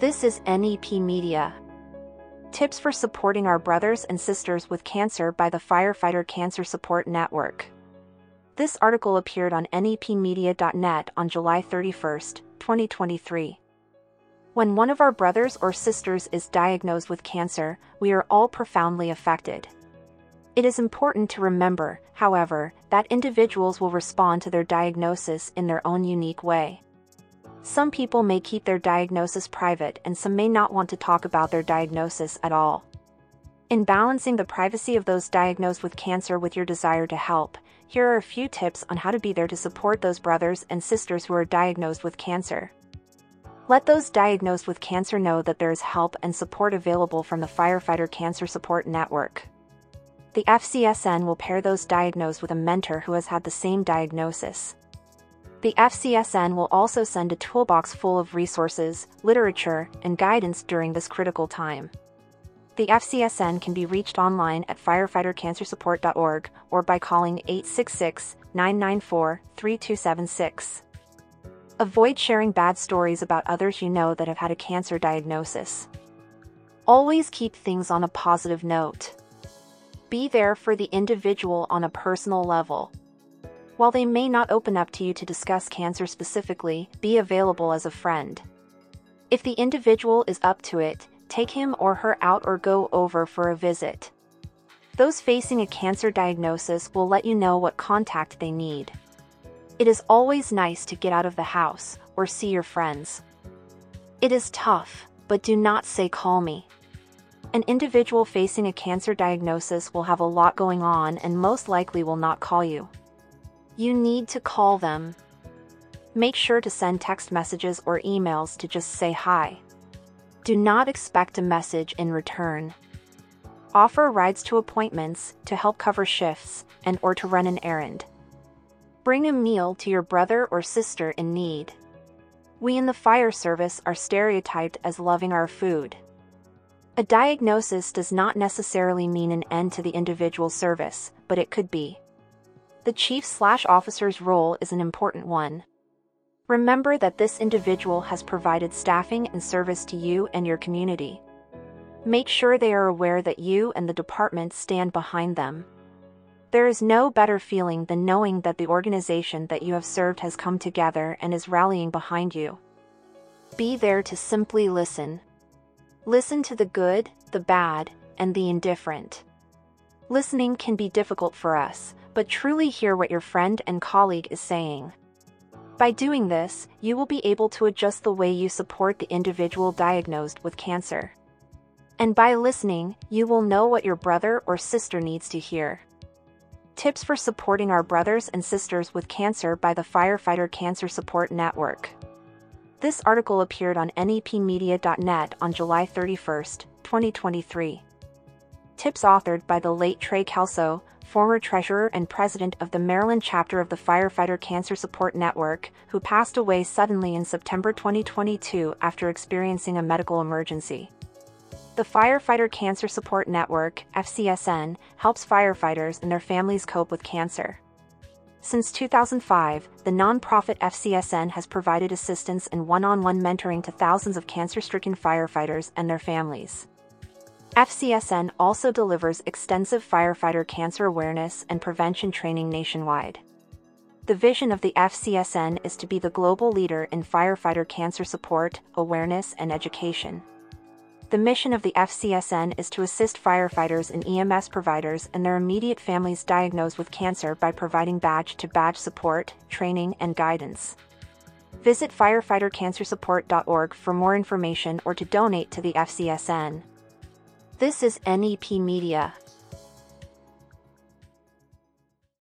This is NEP Media. Tips for supporting our brothers and sisters with cancer by the Firefighter Cancer Support Network. This article appeared on nepmedia.net on July 31, 2023. When one of our brothers or sisters is diagnosed with cancer, we are all profoundly affected. It is important to remember, however, that individuals will respond to their diagnosis in their own unique way. Some people may keep their diagnosis private and some may not want to talk about their diagnosis at all. In balancing the privacy of those diagnosed with cancer with your desire to help, here are a few tips on how to be there to support those brothers and sisters who are diagnosed with cancer. Let those diagnosed with cancer know that there is help and support available from the Firefighter Cancer Support Network. The FCSN will pair those diagnosed with a mentor who has had the same diagnosis. The FCSN will also send a toolbox full of resources, literature, and guidance during this critical time. The FCSN can be reached online at firefightercancersupport.org or by calling 866 994 3276. Avoid sharing bad stories about others you know that have had a cancer diagnosis. Always keep things on a positive note. Be there for the individual on a personal level. While they may not open up to you to discuss cancer specifically, be available as a friend. If the individual is up to it, take him or her out or go over for a visit. Those facing a cancer diagnosis will let you know what contact they need. It is always nice to get out of the house or see your friends. It is tough, but do not say call me. An individual facing a cancer diagnosis will have a lot going on and most likely will not call you. You need to call them. Make sure to send text messages or emails to just say hi. Do not expect a message in return. Offer rides to appointments to help cover shifts and or to run an errand. Bring a meal to your brother or sister in need. We in the fire service are stereotyped as loving our food. A diagnosis does not necessarily mean an end to the individual service, but it could be. The chief slash officer's role is an important one. Remember that this individual has provided staffing and service to you and your community. Make sure they are aware that you and the department stand behind them. There is no better feeling than knowing that the organization that you have served has come together and is rallying behind you. Be there to simply listen. Listen to the good, the bad, and the indifferent. Listening can be difficult for us, but truly hear what your friend and colleague is saying. By doing this, you will be able to adjust the way you support the individual diagnosed with cancer. And by listening, you will know what your brother or sister needs to hear. Tips for supporting our brothers and sisters with cancer by the Firefighter Cancer Support Network. This article appeared on nepmedia.net on July 31, 2023. Tips authored by the late Trey Kelso, former treasurer and president of the Maryland chapter of the Firefighter Cancer Support Network, who passed away suddenly in September 2022 after experiencing a medical emergency. The Firefighter Cancer Support Network, FCSN, helps firefighters and their families cope with cancer. Since 2005, the nonprofit FCSN has provided assistance and one on one mentoring to thousands of cancer stricken firefighters and their families. FCSN also delivers extensive firefighter cancer awareness and prevention training nationwide. The vision of the FCSN is to be the global leader in firefighter cancer support, awareness, and education. The mission of the FCSN is to assist firefighters and EMS providers and their immediate families diagnosed with cancer by providing badge to badge support, training, and guidance. Visit firefightercancersupport.org for more information or to donate to the FCSN. This is NEP Media.